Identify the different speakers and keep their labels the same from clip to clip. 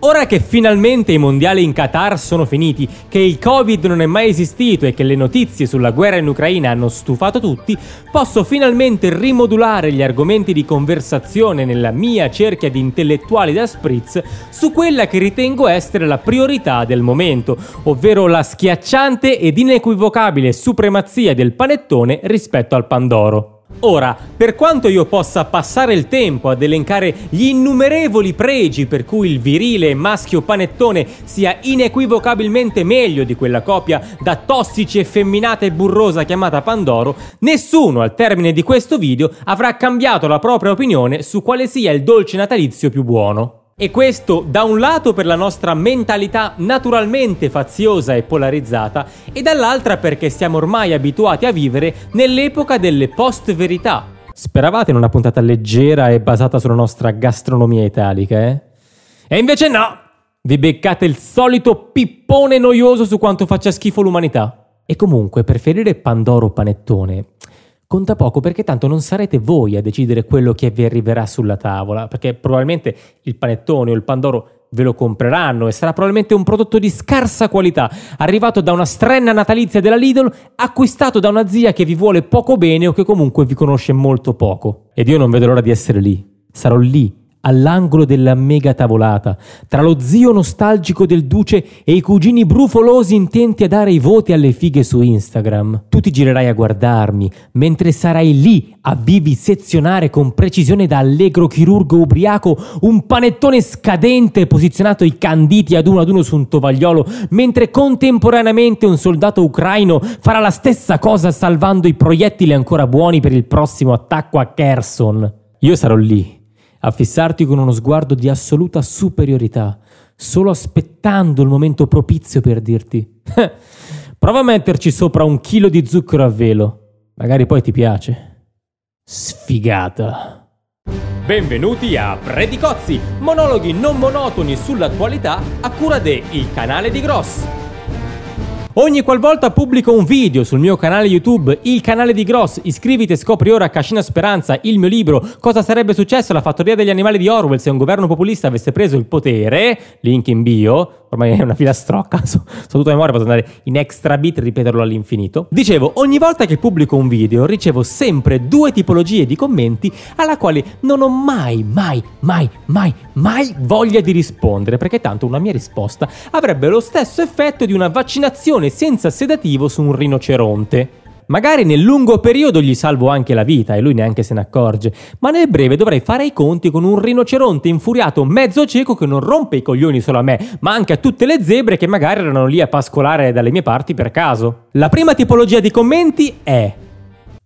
Speaker 1: Ora che finalmente i mondiali in Qatar sono finiti, che il Covid non è mai esistito e che le notizie sulla guerra in Ucraina hanno stufato tutti, posso finalmente rimodulare gli argomenti di conversazione nella mia cerchia di intellettuali da spritz su quella che ritengo essere la priorità del momento, ovvero la schiacciante ed inequivocabile supremazia del panettone rispetto al Pandoro. Ora, per quanto io possa passare il tempo ad elencare gli innumerevoli pregi per cui il virile maschio panettone sia inequivocabilmente meglio di quella coppia da tossici effemminata e burrosa chiamata Pandoro, nessuno al termine di questo video avrà cambiato la propria opinione su quale sia il dolce natalizio più buono. E questo da un lato per la nostra mentalità naturalmente faziosa e polarizzata e dall'altra perché siamo ormai abituati a vivere nell'epoca delle post-verità. Speravate in una puntata leggera e basata sulla nostra gastronomia italica, eh? E invece no! Vi beccate il solito pippone noioso su quanto faccia schifo l'umanità. E comunque, preferire Pandoro panettone conta poco perché tanto non sarete voi a decidere quello che vi arriverà sulla tavola, perché probabilmente il panettone o il pandoro ve lo compreranno e sarà probabilmente un prodotto di scarsa qualità, arrivato da una strenna natalizia della Lidl, acquistato da una zia che vi vuole poco bene o che comunque vi conosce molto poco. Ed io non vedo l'ora di essere lì. Sarò lì all'angolo della mega tavolata, tra lo zio nostalgico del duce e i cugini brufolosi intenti a dare i voti alle fighe su Instagram. Tu ti girerai a guardarmi, mentre sarai lì a vivisezionare con precisione da allegro chirurgo ubriaco un panettone scadente posizionato i canditi ad uno ad uno su un tovagliolo, mentre contemporaneamente un soldato ucraino farà la stessa cosa salvando i proiettili ancora buoni per il prossimo attacco a Kherson. Io sarò lì a fissarti con uno sguardo di assoluta superiorità, solo aspettando il momento propizio per dirti prova a metterci sopra un chilo di zucchero a velo, magari poi ti piace. Sfigata. Benvenuti a Predicozzi, monologhi non monotoni sull'attualità a cura de Il canale di Gross. Ogni qualvolta pubblico un video sul mio canale YouTube, il canale di Gross, iscriviti e scopri ora Cascina Speranza, il mio libro Cosa sarebbe successo alla fattoria degli animali di Orwell se un governo populista avesse preso il potere, link in bio, ormai è una filastrocca, so, so tutto a memoria, posso andare in extra bit e ripeterlo all'infinito. Dicevo, ogni volta che pubblico un video ricevo sempre due tipologie di commenti alla quale non ho mai, mai, mai, mai, mai voglia di rispondere, perché tanto una mia risposta avrebbe lo stesso effetto di una vaccinazione senza sedativo su un rinoceronte. Magari nel lungo periodo gli salvo anche la vita e lui neanche se ne accorge, ma nel breve dovrei fare i conti con un rinoceronte infuriato mezzo cieco che non rompe i coglioni solo a me, ma anche a tutte le zebre che magari erano lì a pascolare dalle mie parti per caso. La prima tipologia di commenti è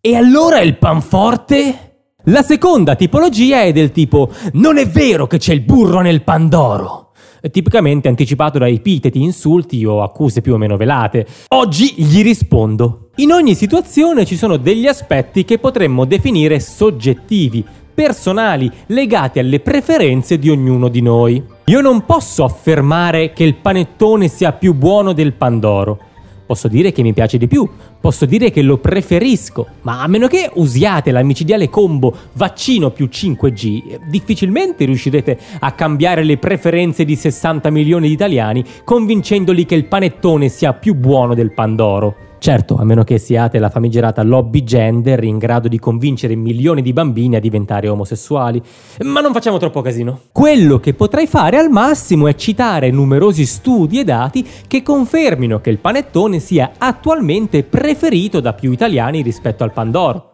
Speaker 1: E allora il panforte? La seconda tipologia è del tipo Non è vero che c'è il burro nel pandoro tipicamente anticipato da epiteti, insulti o accuse più o meno velate. Oggi gli rispondo. In ogni situazione ci sono degli aspetti che potremmo definire soggettivi, personali, legati alle preferenze di ognuno di noi. Io non posso affermare che il panettone sia più buono del pandoro. Posso dire che mi piace di più, posso dire che lo preferisco, ma a meno che usiate la micidiale combo vaccino più 5G, difficilmente riuscirete a cambiare le preferenze di 60 milioni di italiani convincendoli che il panettone sia più buono del Pandoro. Certo, a meno che siate la famigerata lobby gender in grado di convincere milioni di bambini a diventare omosessuali. Ma non facciamo troppo casino. Quello che potrei fare al massimo è citare numerosi studi e dati che confermino che il panettone sia attualmente preferito da più italiani rispetto al Pandoro.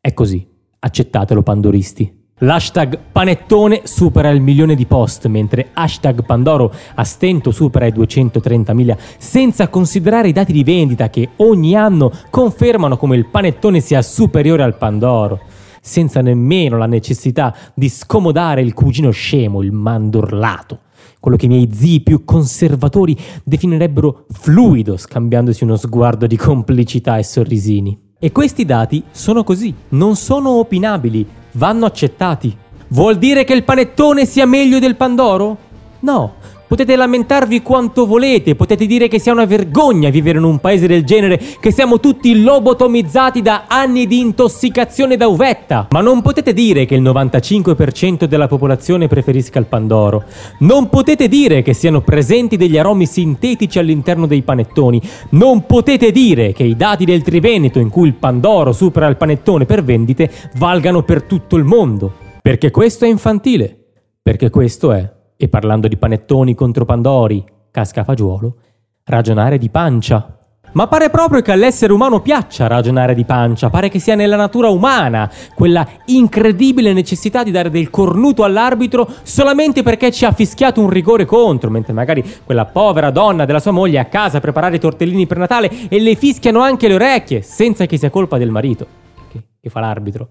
Speaker 1: È così, accettatelo pandoristi. L'hashtag panettone supera il milione di post, mentre hashtag Pandoro a stento supera i 230.000, senza considerare i dati di vendita che ogni anno confermano come il panettone sia superiore al Pandoro, senza nemmeno la necessità di scomodare il cugino scemo, il mandorlato. Quello che i miei zii più conservatori definirebbero fluido, scambiandosi uno sguardo di complicità e sorrisini. E questi dati sono così, non sono opinabili, vanno accettati. Vuol dire che il panettone sia meglio del Pandoro? No, Potete lamentarvi quanto volete, potete dire che sia una vergogna vivere in un paese del genere, che siamo tutti lobotomizzati da anni di intossicazione da uvetta, ma non potete dire che il 95% della popolazione preferisca il pandoro. Non potete dire che siano presenti degli aromi sintetici all'interno dei panettoni. Non potete dire che i dati del Triveneto in cui il pandoro supera il panettone per vendite valgano per tutto il mondo. Perché questo è infantile. Perché questo è, e parlando di panettoni contro pandori, casca fagiolo, ragionare di pancia. Ma pare proprio che all'essere umano piaccia ragionare di pancia, pare che sia nella natura umana quella incredibile necessità di dare del cornuto all'arbitro solamente perché ci ha fischiato un rigore contro, mentre magari quella povera donna della sua moglie è a casa a preparare i tortellini per Natale e le fischiano anche le orecchie, senza che sia colpa del marito. Che, che fa l'arbitro?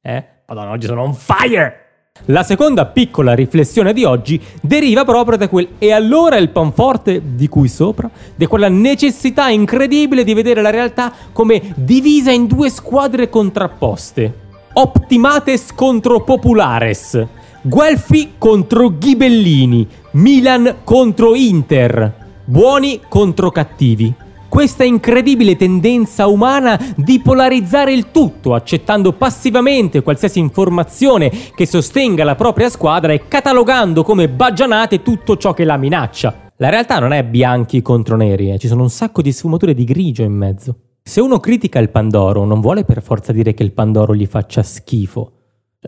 Speaker 1: Eh? Madonna, oggi sono on fire! La seconda piccola riflessione di oggi deriva proprio da quel e allora il panforte di cui sopra, di quella necessità incredibile di vedere la realtà come divisa in due squadre contrapposte. Optimates contro Populares, Guelfi contro Ghibellini, Milan contro Inter, buoni contro cattivi questa incredibile tendenza umana di polarizzare il tutto, accettando passivamente qualsiasi informazione che sostenga la propria squadra e catalogando come baggianate tutto ciò che la minaccia. La realtà non è bianchi contro neri, eh. ci sono un sacco di sfumature di grigio in mezzo. Se uno critica il Pandoro, non vuole per forza dire che il Pandoro gli faccia schifo.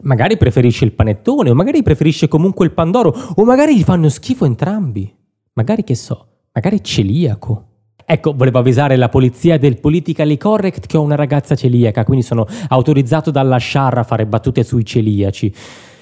Speaker 1: Magari preferisce il panettone, o magari preferisce comunque il Pandoro, o magari gli fanno schifo entrambi. Magari che so, magari è celiaco. Ecco, volevo avvisare la polizia del politically correct che ho una ragazza celiaca, quindi sono autorizzato dalla Shar a fare battute sui celiaci.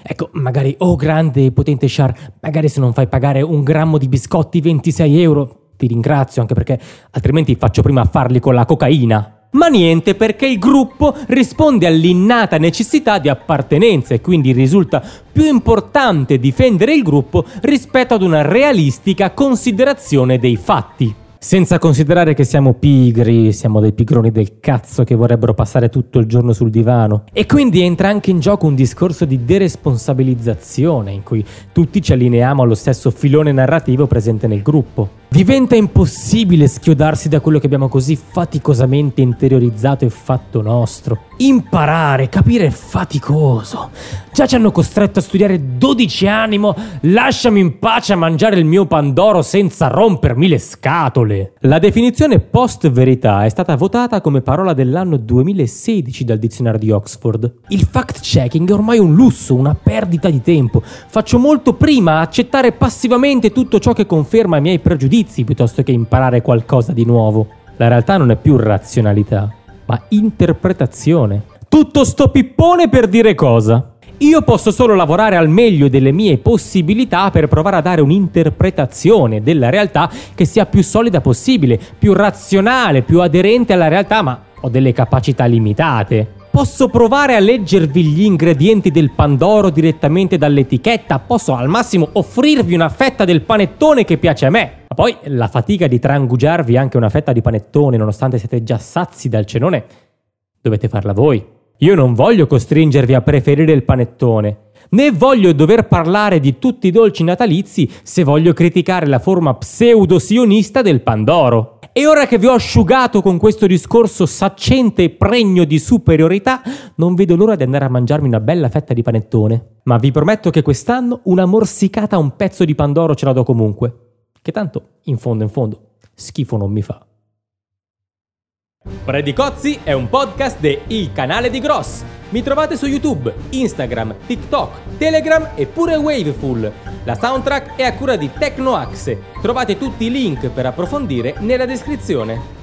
Speaker 1: Ecco, magari, oh grande e potente Shar, magari se non fai pagare un grammo di biscotti 26 euro, ti ringrazio anche perché altrimenti faccio prima a farli con la cocaina. Ma niente perché il gruppo risponde all'innata necessità di appartenenza e quindi risulta più importante difendere il gruppo rispetto ad una realistica considerazione dei fatti. Senza considerare che siamo pigri, siamo dei pigroni del cazzo che vorrebbero passare tutto il giorno sul divano. E quindi entra anche in gioco un discorso di deresponsabilizzazione in cui tutti ci allineiamo allo stesso filone narrativo presente nel gruppo. Diventa impossibile schiodarsi da quello che abbiamo così faticosamente interiorizzato e fatto nostro. Imparare, capire è faticoso. Già ci hanno costretto a studiare 12 anni, mo lasciami in pace a mangiare il mio pandoro senza rompermi le scatole. La definizione post-verità è stata votata come parola dell'anno 2016 dal dizionario di Oxford. Il fact-checking è ormai un lusso, una perdita di tempo. Faccio molto prima a accettare passivamente tutto ciò che conferma i miei pregiudizi giudizi piuttosto che imparare qualcosa di nuovo. La realtà non è più razionalità, ma interpretazione. Tutto sto pippone per dire cosa? Io posso solo lavorare al meglio delle mie possibilità per provare a dare un'interpretazione della realtà che sia più solida possibile, più razionale, più aderente alla realtà, ma ho delle capacità limitate. Posso provare a leggervi gli ingredienti del pandoro direttamente dall'etichetta, posso al massimo offrirvi una fetta del panettone che piace a me. Ma poi la fatica di trangugiarvi anche una fetta di panettone nonostante siete già sazi dal cenone, dovete farla voi. Io non voglio costringervi a preferire il panettone, né voglio dover parlare di tutti i dolci natalizi se voglio criticare la forma pseudo-sionista del Pandoro. E ora che vi ho asciugato con questo discorso saccente e pregno di superiorità, non vedo l'ora di andare a mangiarmi una bella fetta di panettone. Ma vi prometto che quest'anno una morsicata a un pezzo di Pandoro ce la do comunque. Che tanto, in fondo in fondo, schifo non mi fa. Predicozzi è un podcast de Il Canale di Gross. Mi trovate su YouTube, Instagram, TikTok, Telegram e pure Waveful. La soundtrack è a cura di Tecnoaxe. Trovate tutti i link per approfondire nella descrizione.